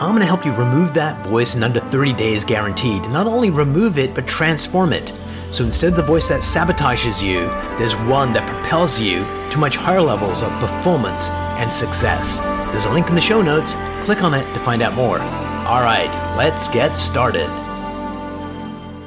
I'm going to help you remove that voice in under 30 days guaranteed. Not only remove it, but transform it. So instead of the voice that sabotages you, there's one that propels you to much higher levels of performance and success. There's a link in the show notes. Click on it to find out more. All right, let's get started.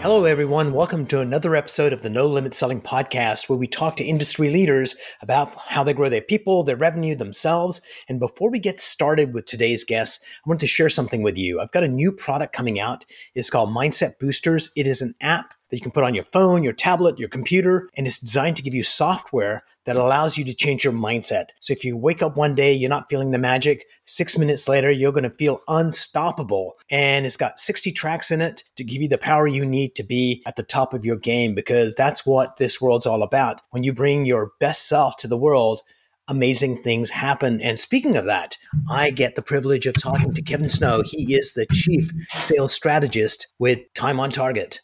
Hello, everyone. Welcome to another episode of the No Limit Selling Podcast, where we talk to industry leaders about how they grow their people, their revenue, themselves. And before we get started with today's guest, I want to share something with you. I've got a new product coming out. It's called Mindset Boosters. It is an app that you can put on your phone, your tablet, your computer, and it's designed to give you software that allows you to change your mindset. So if you wake up one day, you're not feeling the magic, six minutes later, you're going to feel unstoppable. And it's got 60 tracks in it to give you the power you need to be at the top of your game because that's what this world's all about. When you bring your best self to the world, amazing things happen. And speaking of that, I get the privilege of talking to Kevin Snow. He is the chief sales strategist with Time on Target.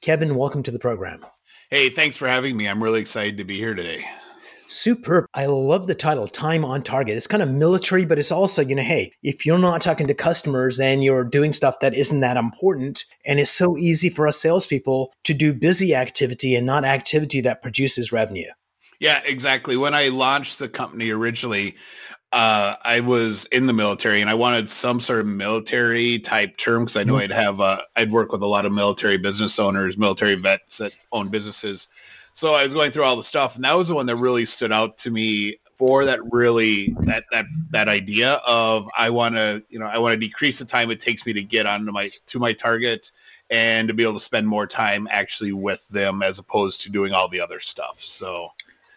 Kevin, welcome to the program. Hey, thanks for having me. I'm really excited to be here today. Superb. I love the title, Time on Target. It's kind of military, but it's also, you know, hey, if you're not talking to customers, then you're doing stuff that isn't that important. And it's so easy for us salespeople to do busy activity and not activity that produces revenue. Yeah, exactly. When I launched the company originally, uh, I was in the military and I wanted some sort of military type term because I knew mm-hmm. I'd have uh, I'd work with a lot of military business owners, military vets that own businesses. So I was going through all the stuff, and that was the one that really stood out to me for that really that that that idea of I want to you know I want to decrease the time it takes me to get onto my to my target and to be able to spend more time actually with them as opposed to doing all the other stuff. So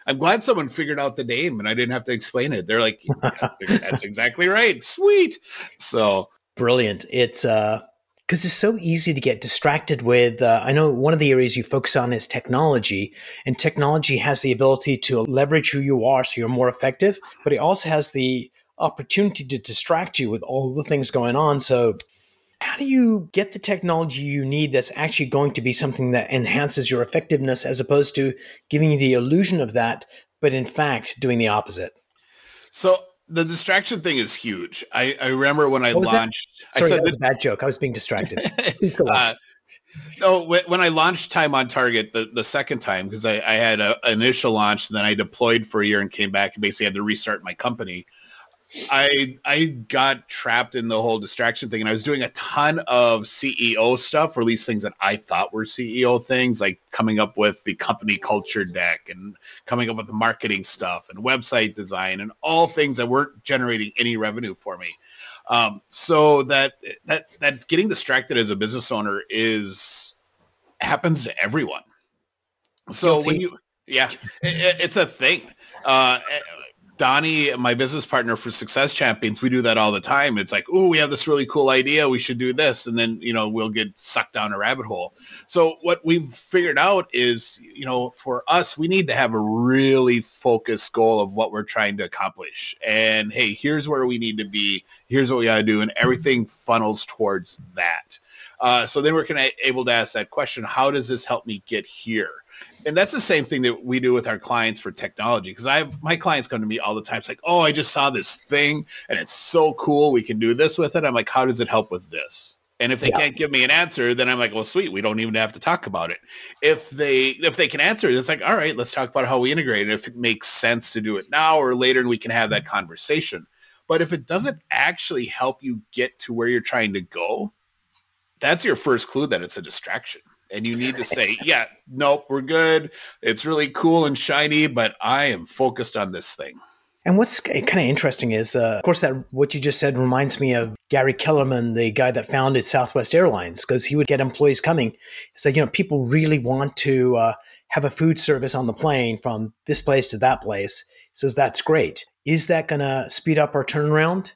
I'm glad someone figured out the name and I didn't have to explain it. They're like, yeah, that's exactly right. Sweet. So brilliant. It's uh because it's so easy to get distracted with. Uh, I know one of the areas you focus on is technology, and technology has the ability to leverage who you are so you're more effective, but it also has the opportunity to distract you with all the things going on. So how do you get the technology you need that's actually going to be something that enhances your effectiveness as opposed to giving you the illusion of that, but in fact doing the opposite? So the distraction thing is huge. I, I remember when I launched. Sorry, I said that was a bad joke. I was being distracted. uh, no, when I launched Time on Target the, the second time, because I, I, had an initial launch, and then I deployed for a year and came back and basically had to restart my company. I I got trapped in the whole distraction thing, and I was doing a ton of CEO stuff, or at least things that I thought were CEO things, like coming up with the company culture deck and coming up with the marketing stuff and website design and all things that weren't generating any revenue for me. Um, so that that that getting distracted as a business owner is happens to everyone. So Guilty. when you yeah, it, it's a thing. Uh, Donnie, my business partner for Success Champions, we do that all the time. It's like, oh, we have this really cool idea. We should do this. And then, you know, we'll get sucked down a rabbit hole. So what we've figured out is, you know, for us, we need to have a really focused goal of what we're trying to accomplish. And hey, here's where we need to be. Here's what we got to do. And everything funnels towards that. Uh, so then we're gonna able to ask that question, how does this help me get here? And that's the same thing that we do with our clients for technology because i have my clients come to me all the time it's like oh i just saw this thing and it's so cool we can do this with it. I'm like how does it help with this? And if they yeah. can't give me an answer then i'm like well sweet we don't even have to talk about it. If they if they can answer it it's like all right let's talk about how we integrate it if it makes sense to do it now or later and we can have that conversation. But if it doesn't actually help you get to where you're trying to go that's your first clue that it's a distraction and you need to say, yeah, nope, we're good. It's really cool and shiny, but I am focused on this thing. And what's kind of interesting is, uh, of course, that what you just said reminds me of Gary Kellerman, the guy that founded Southwest Airlines, because he would get employees coming. It's like, you know, people really want to uh, have a food service on the plane from this place to that place. He says, that's great. Is that going to speed up our turnaround?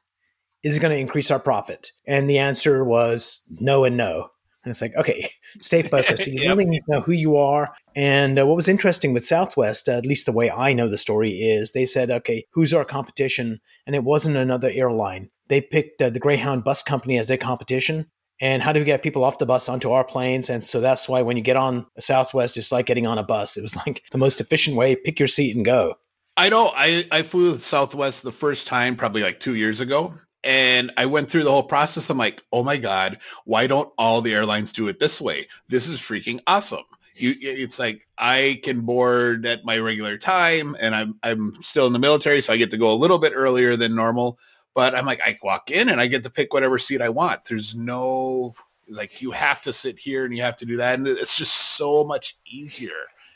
Is it going to increase our profit? And the answer was no and no. And it's like, okay, stay focused. You Yep. really need to know who you are. And uh, what was interesting with Southwest, uh, at least the way I know the story, is they said, okay, who's our competition? And it wasn't another airline. They picked uh, the Greyhound Bus Company as their competition. And how do we get people off the bus onto our planes? And so that's why when you get on Southwest, it's like getting on a bus. It was like the most efficient way. Pick your seat and go. I know. I I flew Southwest the first time probably like two years ago, and I went through the whole process. I'm like, oh my god, why don't all the airlines do it this way? This is freaking awesome. You, it's like I can board at my regular time, and I'm I'm still in the military, so I get to go a little bit earlier than normal. But I'm like, I walk in and I get to pick whatever seat I want. There's no like you have to sit here and you have to do that, and it's just so much easier.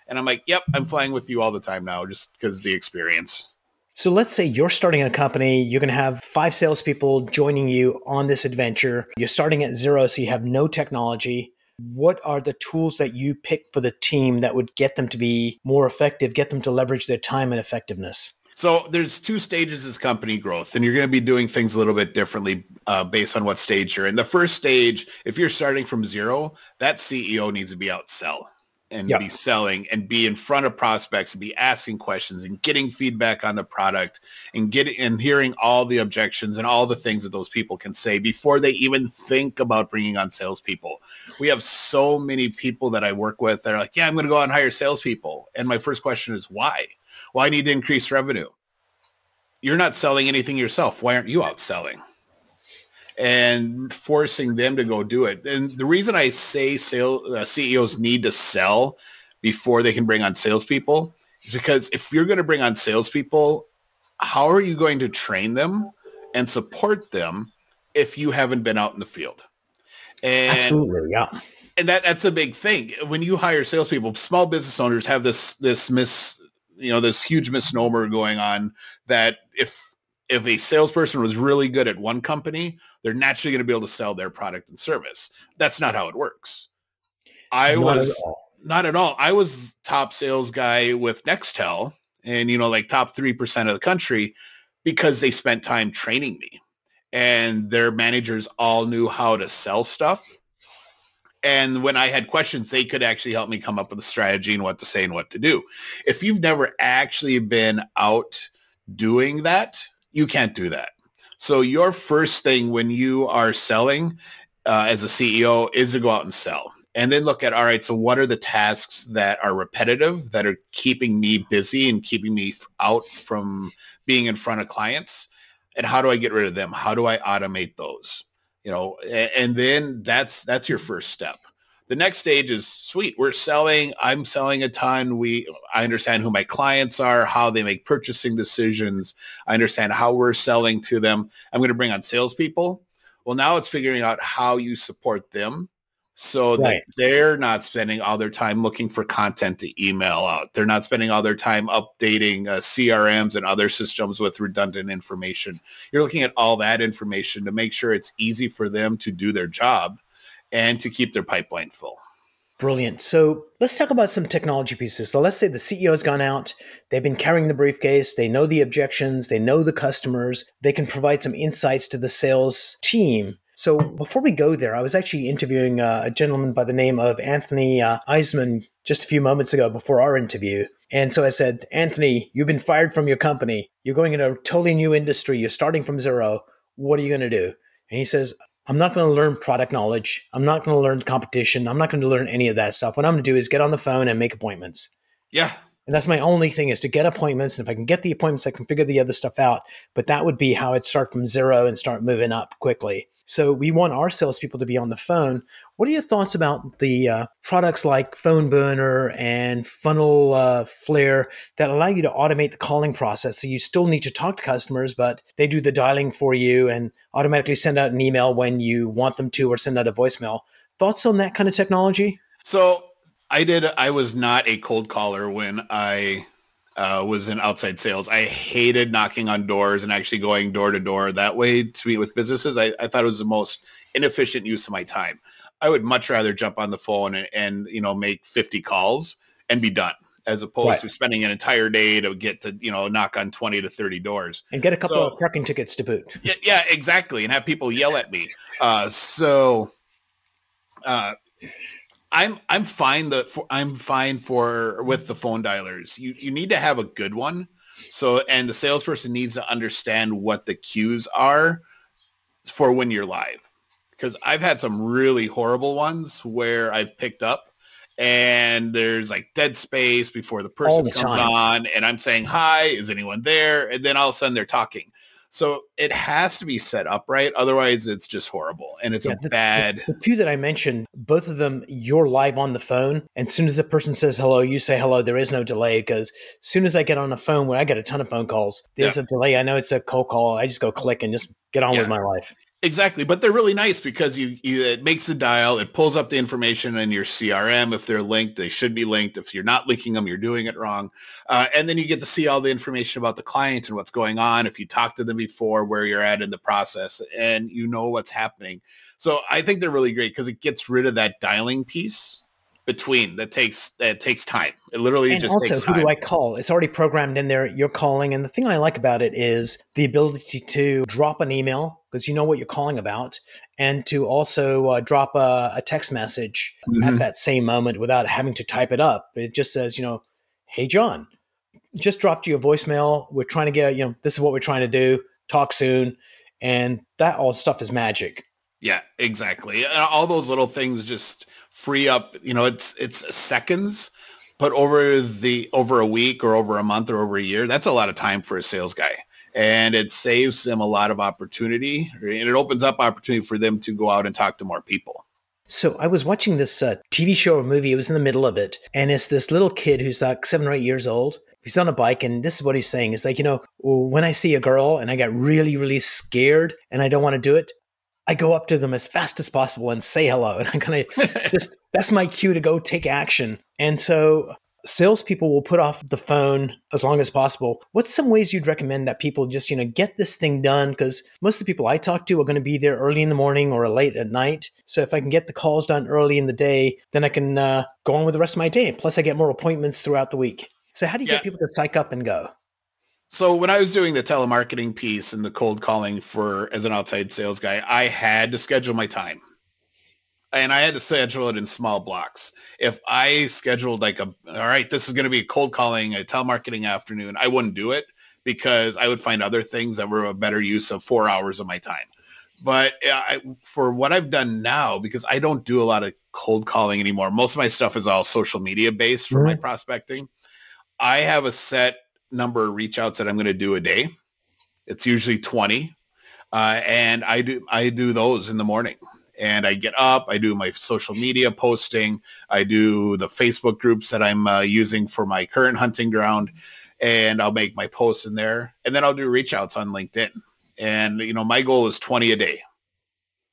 And I'm like, yep, I'm flying with you all the time now, just because the experience. So let's say you're starting a company, you're going to have five salespeople joining you on this adventure. You're starting at zero, so you have no technology. What are the tools that you pick for the team that would get them to be more effective, get them to leverage their time and effectiveness? So there's two stages as company growth, and you're going to be doing things a little bit differently uh, based on what stage you're in. The first stage, if you're starting from zero, that CEO needs to be out sell and Yeah. be selling and be in front of prospects and be asking questions and getting feedback on the product and getting and hearing all the objections and all the things that those people can say before they even think about bringing on salespeople. We have so many people that I work with that are like, yeah, I'm going to go out and hire salespeople. And my first question is why? Well, I need to increase revenue. You're not selling anything yourself. Why aren't you out selling? And forcing them to go do it. And the reason I say sale, uh, CEOs need to sell before they can bring on salespeople is because if you're going to bring on salespeople, how are you going to train them and support them if you haven't been out in the field? And Absolutely, yeah. and that that's a big thing when you hire salespeople. Small business owners have this this mis you know this huge misnomer going on that if if a salesperson was really good at one company, they're naturally going to be able to sell their product and service. That's not how it works. I Not was all. not at all. I was top sales guy with Nextel and, you know, like top 3% of the country because they spent time training me and their managers all knew how to sell stuff. And when I had questions, they could actually help me come up with a strategy and what to say and what to do. If you've never actually been out doing that, you can't do that. So your first thing when you are selling uh, as a CEO is to go out and sell and then look at, all right, so what are the tasks that are repetitive that are keeping me busy and keeping me out from being in front of clients? And how do I get rid of them? How do I automate those? You know, and then that's that's your first step. The next stage is sweet. We're selling. I'm selling a ton. We I understand who my clients are, how they make purchasing decisions. I understand how we're selling to them. I'm going to bring on salespeople. Well, now it's figuring out how you support them so that they're not spending all their time looking for content to email out. They're not spending all their time updating uh, CRMs and other systems with redundant information. You're looking at all that information to make sure it's easy for them to do their job and to keep their pipeline full. Brilliant. So let's talk about some technology pieces. So let's say the CEO has gone out, they've been carrying the briefcase, they know the objections, they know the customers, they can provide some insights to the sales team. So before we go there, I was actually interviewing uh, a gentleman by the name of Anthony uh, Eisman just a few moments ago before our interview. And so I said, Anthony, you've been fired from your company. You're going in a totally new industry. You're starting from zero. What are you going to do? And he says, I'm not going to learn product knowledge. I'm not going to learn competition. I'm not going to learn any of that stuff. What I'm going to do is get on the phone and make appointments. Yeah. And that's my only thing is to get appointments. And if I can get the appointments, I can figure the other stuff out. But that would be how I'd start from zero and start moving up quickly. So we want our salespeople to be on the phone. What are your thoughts about the uh, products like Phone Burner and Funnel uh, Flare that allow you to automate the calling process? So you still need to talk to customers, but they do the dialing for you and automatically send out an email when you want them to or send out a voicemail. Thoughts on that kind of technology? So I did. I was not a cold caller when I uh, was in outside sales. I hated knocking on doors and actually going door to door that way to meet with businesses. I, I thought it was the most inefficient use of my time. I would much rather jump on the phone and, and you know make 50 calls and be done as opposed Right. to spending an entire day to get to you know knock on 20 to 30 doors. And get a couple So- of parking tickets to boot. Yeah, yeah, exactly, and have people yell at me. Uh, so, uh, I'm I'm fine that I'm fine for with the phone dialers. You you need to have a good one. So and the salesperson needs to understand what the cues are for when you're live. Because I've had some really horrible ones where I've picked up and there's like dead space before the person the comes time. on and I'm saying hi, is anyone there? And then all of a sudden they're talking. So it has to be set up right. Otherwise, it's just horrible and it's yeah, a the, bad. The, the, two that I mentioned, both of them, you're live on the phone. And as soon as the person says hello, you say hello. There is no delay because as soon as I get on the phone, when I get a ton of phone calls, there's yeah. a delay. I know it's a cold call. I just go click and just get on yeah. with my life. Exactly, but they're really nice because you, you, it makes the dial, it pulls up the information in your CRM. If they're linked, they should be linked. If you're not linking them, you're doing it wrong. Uh, and then you get to see all the information about the client and what's going on. If you talked to them before, where you're at in the process, and you know what's happening. So I think they're really great because it gets rid of that dialing piece between that takes that takes time. It literally and just also, takes time. who do I call? It's already programmed in there. You're calling, and the thing I like about it is the ability to drop an email because you know what you're calling about, and to also uh, drop a, a, text message mm-hmm. at that same moment without having to type it up. It just says, you know, "Hey John, just dropped you a voicemail. We're trying to get you know this is what we're trying to do. Talk soon." And that all stuff is magic. Yeah, exactly. All those little things just free up, you know, it's it's seconds, but over the over a week or over a month or over a year, that's a lot of time for a sales guy. And it saves them a lot of opportunity and it opens up opportunity for them to go out and talk to more people. So I was watching this uh, TV show or movie. It was in the middle of it, and it's this little kid who's like seven or eight years old. He's on a bike, and this is what he's saying: "It's like you know, when I see a girl and I get really, really scared and I don't want to do it, I go up to them as fast as possible and say hello. And I kind of just, that's my cue to go take action. And so salespeople will put off the phone as long as possible. What's some ways you'd recommend that people just, you know, get this thing done? Because most of the people I talk to are going to be there early in the morning or late at night. So if I can get the calls done early in the day, then I can uh, go on with the rest of my day. Plus, I get more appointments throughout the week. So how do you yeah. get people to psych up and go? So when I was doing the telemarketing piece and the cold calling for as an outside sales guy, I had to schedule my time. And I had to schedule it in small blocks. If I scheduled like a, all right, this is going to be a cold calling, a telemarketing afternoon, I wouldn't do it because I would find other things that were a better use of four hours of my time. But I, for what I've done now, because I don't do a lot of cold calling anymore, most of my stuff is all social media based for mm-hmm. my prospecting. I have a set number of reach outs that I'm going to do a day. It's usually 20. Uh, and I do, I do those in the morning and I get up, I do my social media posting, I do the Facebook groups that I'm uh, using for my current hunting ground, and I'll make my posts in there, and then I'll do reach outs on LinkedIn. And you know, my goal is 20 a day.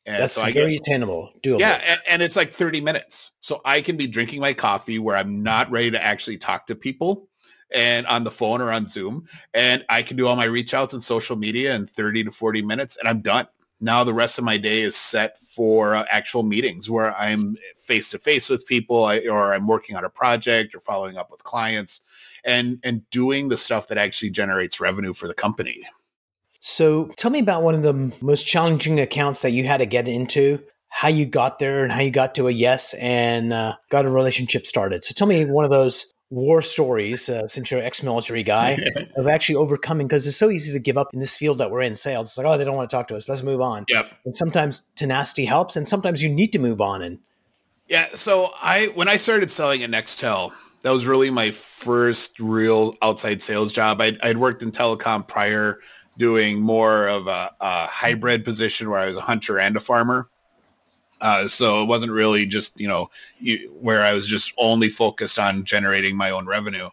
And That's so very get, attainable. Doable. Yeah, and, and it's like 30 minutes, so I can be drinking my coffee where I'm not ready to actually talk to people and on the phone or on Zoom. And I can do all my reach outs and social media in 30 to 40 minutes and I'm done. Now the rest of my day is set for uh, actual meetings where I'm face to face with people or I'm working on a project or following up with clients and and doing the stuff that actually generates revenue for the company. So tell me about one of the most challenging accounts that you had to get into, how you got there and how you got to a yes and uh, got a relationship started. So tell me one of those war stories uh, since you're an ex-military guy of actually overcoming because it's so easy to give up in this field that we're in. Sales it's like oh they don't want to talk to us let's move on. Yep. and sometimes tenacity helps and sometimes you need to move on and yeah so i when i started selling at nextel that was really my first real outside sales job. I'd, I'd worked in telecom prior doing more of a, a hybrid position where i was a hunter and a farmer uh, so it wasn't really just, you know, you, where I was just only focused on generating my own revenue.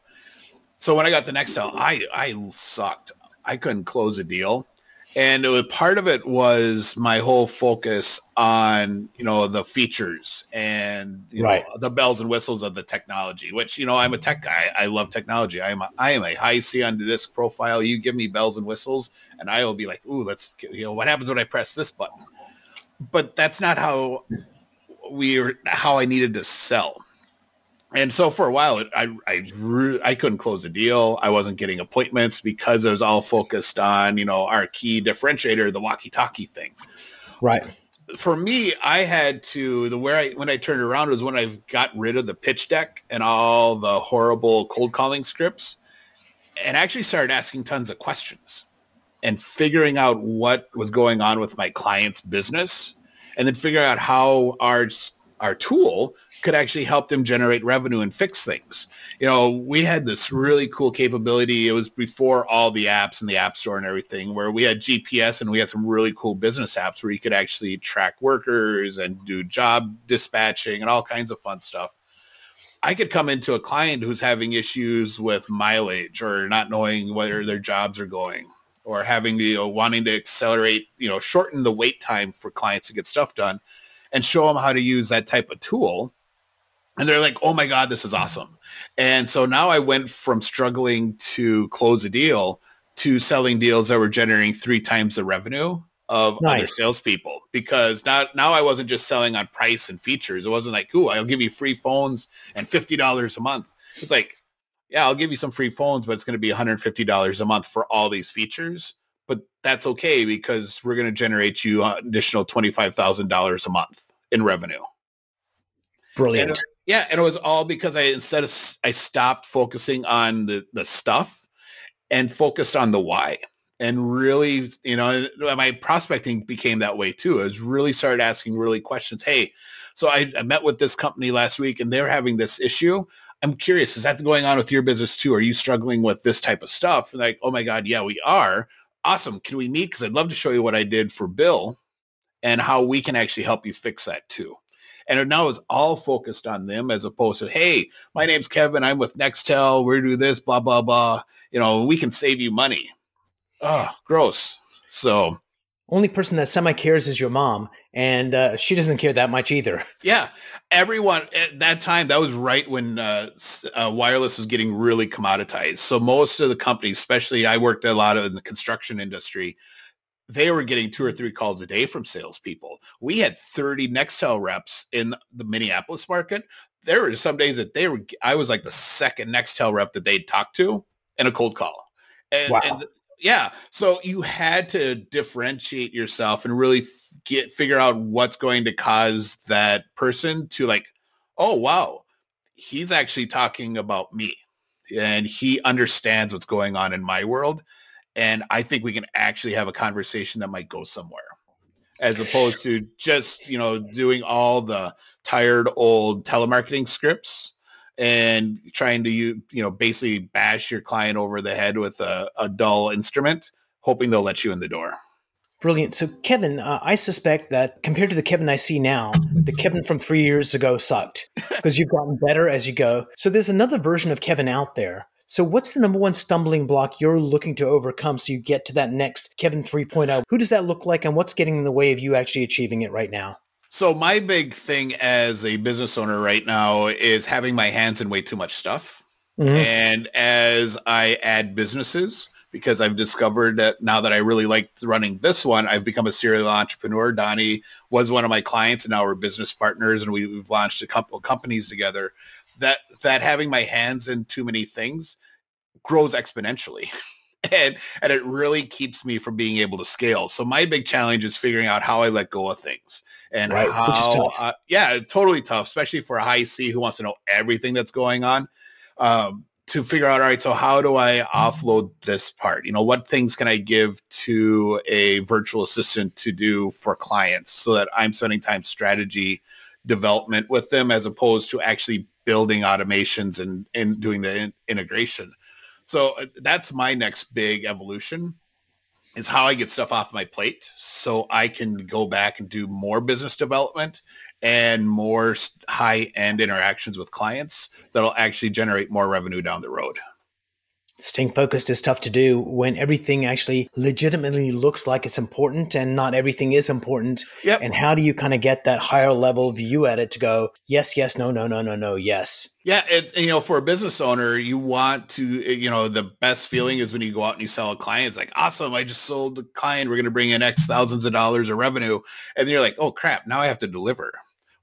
So when I got the Nextel, I, I sucked. I couldn't close a deal. And it was, part of it was my whole focus on, you know, the features and you right. know, the bells and whistles of the technology, which, you know, I'm a tech guy. I love technology. I am a, I am a high C on the DISC profile. You give me bells and whistles and I will be like, ooh, let's, you know, what happens when I press this button? But that's not how we were how I needed to sell. And so for a while, I I I couldn't close a deal. I wasn't getting appointments because it was all focused on you know our key differentiator, the walkie-talkie thing. Right. for me, I had to the where I when I turned around was when I got rid of the pitch deck and all the horrible cold calling scripts, and actually started asking tons of questions and figuring out what was going on with my client's business, and then figuring out how our our tool could actually help them generate revenue and fix things. You know, we had this really cool capability. It was before all the apps and the app store and everything where we had GPS and we had some really cool business apps where you could actually track workers and do job dispatching and all kinds of fun stuff. I could come into a client who's having issues with mileage or not knowing where their jobs are going or having, you know, wanting to accelerate, you know, shorten the wait time for clients to get stuff done and show them how to use that type of tool and they're like, "Oh my god, this is awesome!" And so now I went from struggling to close a deal to selling deals that were generating three times the revenue of nice. other salespeople because now now I wasn't just selling on price and features. It wasn't like, "Ooh, I'll give you free phones and fifty dollars a month." It's like, "Yeah, I'll give you some free phones, but it's going to be one hundred fifty dollars a month for all these features." But that's okay because we're going to generate you uh, additional five thousand dollars a month in revenue. Brilliant. And, yeah, and it was all because I instead of I stopped focusing on the the stuff and focused on the why. And really, you know, my prospecting became that way too. I was really started asking really questions. Hey, so I, I met with this company last week and they're having this issue. I'm curious, is that going on with your business too? Are you struggling with this type of stuff? And like, oh my God, yeah, we are. Awesome. Can we meet? Because I'd love to show you what I did for Bill and how we can actually help you fix that too. And now is all focused on them as opposed to, hey, my name's Kevin. I'm with Nextel. We do this, blah, blah, blah. You know, we can save you money. Oh, gross. So only person that semi cares is your mom, and uh, she doesn't care that much either. Yeah, everyone at that time that was right when uh, uh, wireless was getting really commoditized. So most of the companies, especially I worked a lot of in the construction industry, they were getting two or three calls a day from salespeople. We had 30 Nextel reps in the Minneapolis market. There were some days that they were, I was like the second Nextel rep that they'd talk to in a cold call. And, wow. and yeah, so you had to differentiate yourself and really get, figure out what's going to cause that person to like, oh, wow, he's actually talking about me and he understands what's going on in my world and I think we can actually have a conversation that might go somewhere. As opposed to just, you know, doing all the tired old telemarketing scripts and trying to, you you know, basically bash your client over the head with a, a dull instrument, hoping they'll let you in the door. Brilliant. So, Kevin, uh, I suspect that compared to the Kevin I see now, the Kevin from three years ago sucked because you've gotten better as you go. So, there's another version of Kevin out there so, what's the number one stumbling block you're looking to overcome so you get to that next Kevin 3.0? Who does that look like, and what's getting in the way of you actually achieving it right now? So, my big thing as a business owner right now is having my hands in way too much stuff. Mm-hmm. And as I add businesses, because I've discovered that now that I really like running this one, I've become a serial entrepreneur. Donnie was one of my clients, and now we're business partners, and we've launched a couple of companies together that that having my hands in too many things grows exponentially. and and it really keeps me from being able to scale. So my big challenge is figuring out how I let go of things and right, how uh, yeah, totally tough, especially for a high C who wants to know everything that's going on. Um, to figure out, all right, so how do I offload this part? You know, what things can I give to a virtual assistant to do for clients so that I'm spending time strategy development with them as opposed to actually building automations and, and doing the in- integration. So uh, that's my next big evolution is how I get stuff off my plate so I can go back and do more business development and more high end interactions with clients that'll actually generate more revenue down the road. Staying focused is tough to do when everything actually legitimately looks like it's important and not everything is important. Yep. And how do you kind of get that higher level view at it to go, yes, yes, no, no, no, no, no, yes. Yeah, it, you know, for a business owner, you want to, you know, the best feeling is when you go out and you sell a client. It's like, awesome, I just sold a client. We're going to bring in X thousands of dollars of revenue, and then you're like, oh crap, now I have to deliver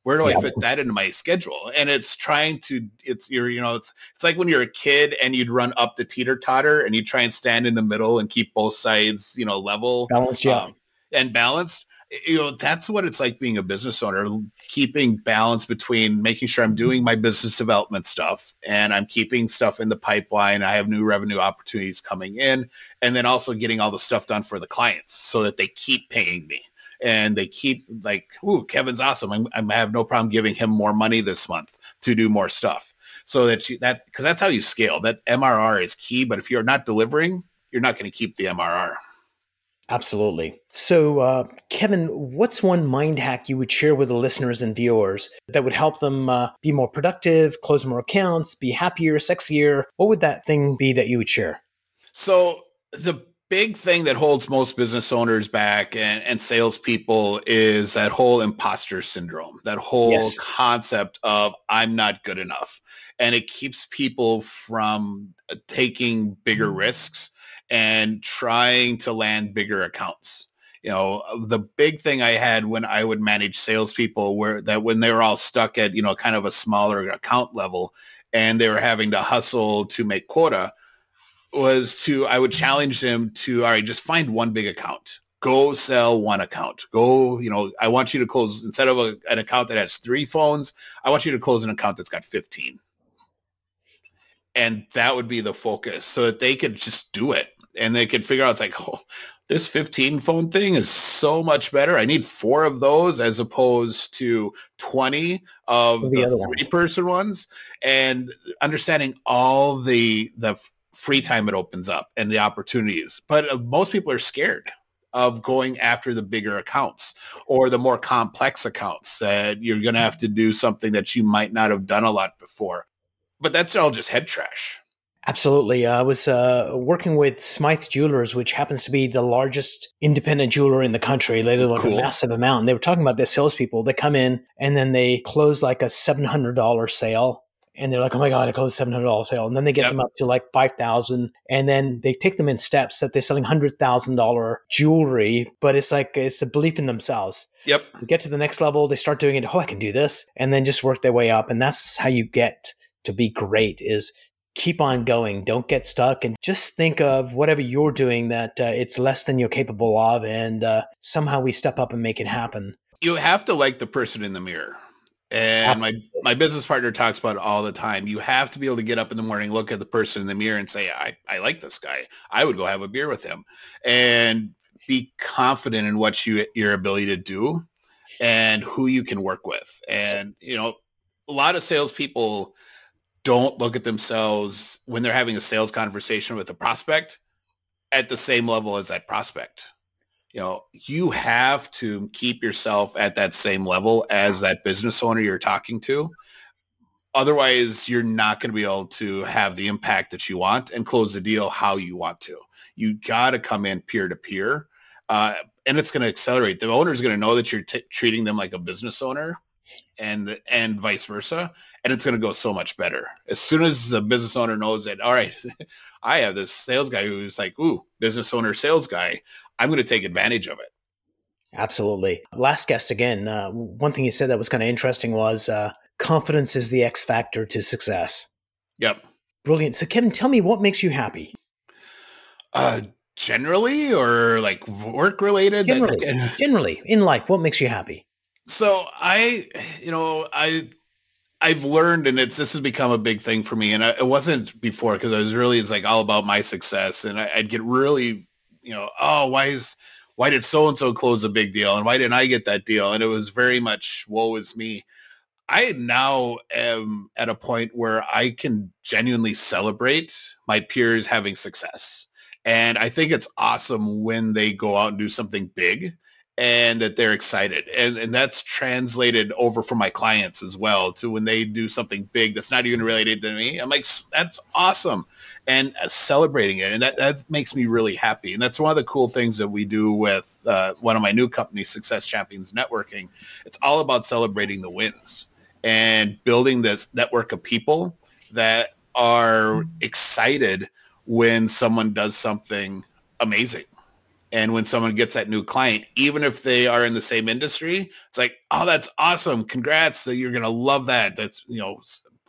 where do yeah. I fit that into my schedule? And it's trying to, it's you're, you know, it's it's like when you're a kid and you'd run up the teeter totter and you try and stand in the middle and keep both sides, you know, level, balanced, yeah, um, and balanced. you know that's what it's like being a business owner keeping balance between making sure i'm doing my business development stuff and i'm keeping stuff in the pipeline i have new revenue opportunities coming in and then also getting all the stuff done for the clients so that they keep paying me and they keep like ooh kevin's awesome I'm, i have no problem giving him more money this month to do more stuff so that you that because that's how you scale that mrr is key but if you're not delivering you're not going to keep the mrr Absolutely. So, uh, Kevin, what's one mind hack you would share with the listeners and viewers that would help them uh, be more productive, close more accounts, be happier, sexier? What would that thing be that you would share? So, the big thing that holds most business owners back and, and salespeople is that whole imposter syndrome, that whole yes. concept of I'm not good enough. And it keeps people from uh, taking bigger mm. risks and trying to land bigger accounts. You know, the big thing I had when I would manage salespeople were that when they were all stuck at, you know, kind of a smaller account level and they were having to hustle to make quota was to, I would challenge them to, all right, just find one big account. Go sell one account. Go, you know, I want you to close instead of a, an account that has three phones, I want you to close an account that's got 15 and that would be the focus so that they could just do it and they could figure out it's like oh this 15 phone thing is so much better i need four of those as opposed to 20 of the, the three person ones and understanding all the the free time it opens up and the opportunities but uh, most people are scared of going after the bigger accounts or the more complex accounts that you're going to have to do something that you might not have done a lot before but that's all just head trash Absolutely. I was uh, working with Smyth Jewelers, which happens to be the largest independent jeweler in the country. They did like cool. a massive amount. And they were talking about their salespeople. They come in and then they close like a $700 sale. And they're like, oh my God, I closed a $700 sale. And then they get yep. them up to like 5000 And then they take them in steps that they're selling $100,000 jewelry. But it's like, it's a belief in themselves. Yep. They get to the next level. They start doing it. Oh, I can do this. And then just work their way up. And that's how you get to be great is keep on going. Don't get stuck and just think of whatever you're doing that uh, it's less than you're capable of. And uh, somehow we step up and make it happen. You have to like the person in the mirror. And my, my business partner talks about it all the time. You have to be able to get up in the morning, look at the person in the mirror and say, I, I like this guy. I would go have a beer with him and be confident in what you, your ability to do and who you can work with. And, you know, a lot of salespeople don't look at themselves when they're having a sales conversation with a prospect at the same level as that prospect. You know, you have to keep yourself at that same level as that business owner you're talking to. Otherwise, you're not going to be able to have the impact that you want and close the deal how you want to. You got to come in peer to peer, uh, and it's going to accelerate. The owner is going to know that you're t- treating them like a business owner, and and vice versa and it's going to go so much better as soon as the business owner knows that all right i have this sales guy who's like ooh business owner sales guy i'm going to take advantage of it. Absolutely. Last guest again uh, one thing you said that was kind of interesting was uh, confidence is the x factor to success. Yep. Brilliant. So kevin tell me what makes you happy? Uh generally or like work related? Generally, generally. In life what makes you happy? So I, you know, I, I've learned, and it's this has become a big thing for me. And I, it wasn't before because I was really it's like all about my success, and I, would get really, you know, oh, why is why did so and so close a big deal, and why didn't I get that deal? And it was very much woe is me. I now am at a point where I can genuinely celebrate my peers having success. And I think it's awesome when they go out and do something big and that they're excited. And, and that's translated over for my clients as well to when they do something big that's not even related to me. I'm like, that's awesome. And uh, celebrating it. And that, that makes me really happy. And that's one of the cool things that we do with uh, one of my new companies, Success Champions Networking. It's all about celebrating the wins and building this network of people that are excited when someone does something amazing and when someone gets that new client, even if they are in the same industry, it's like, oh, that's awesome. Congrats. You're going to love that. That's, you know,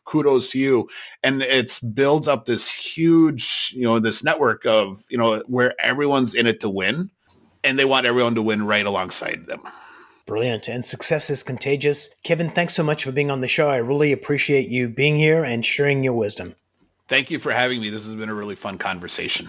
kudos to you. And it's builds up this huge, you know, this network of, you know, where everyone's in it to win. and they want everyone to win right alongside them. Brilliant. And success is contagious. Kevin, thanks so much for being on the show. I really appreciate you being here and sharing your wisdom. Thank you for having me. This has been a really fun conversation.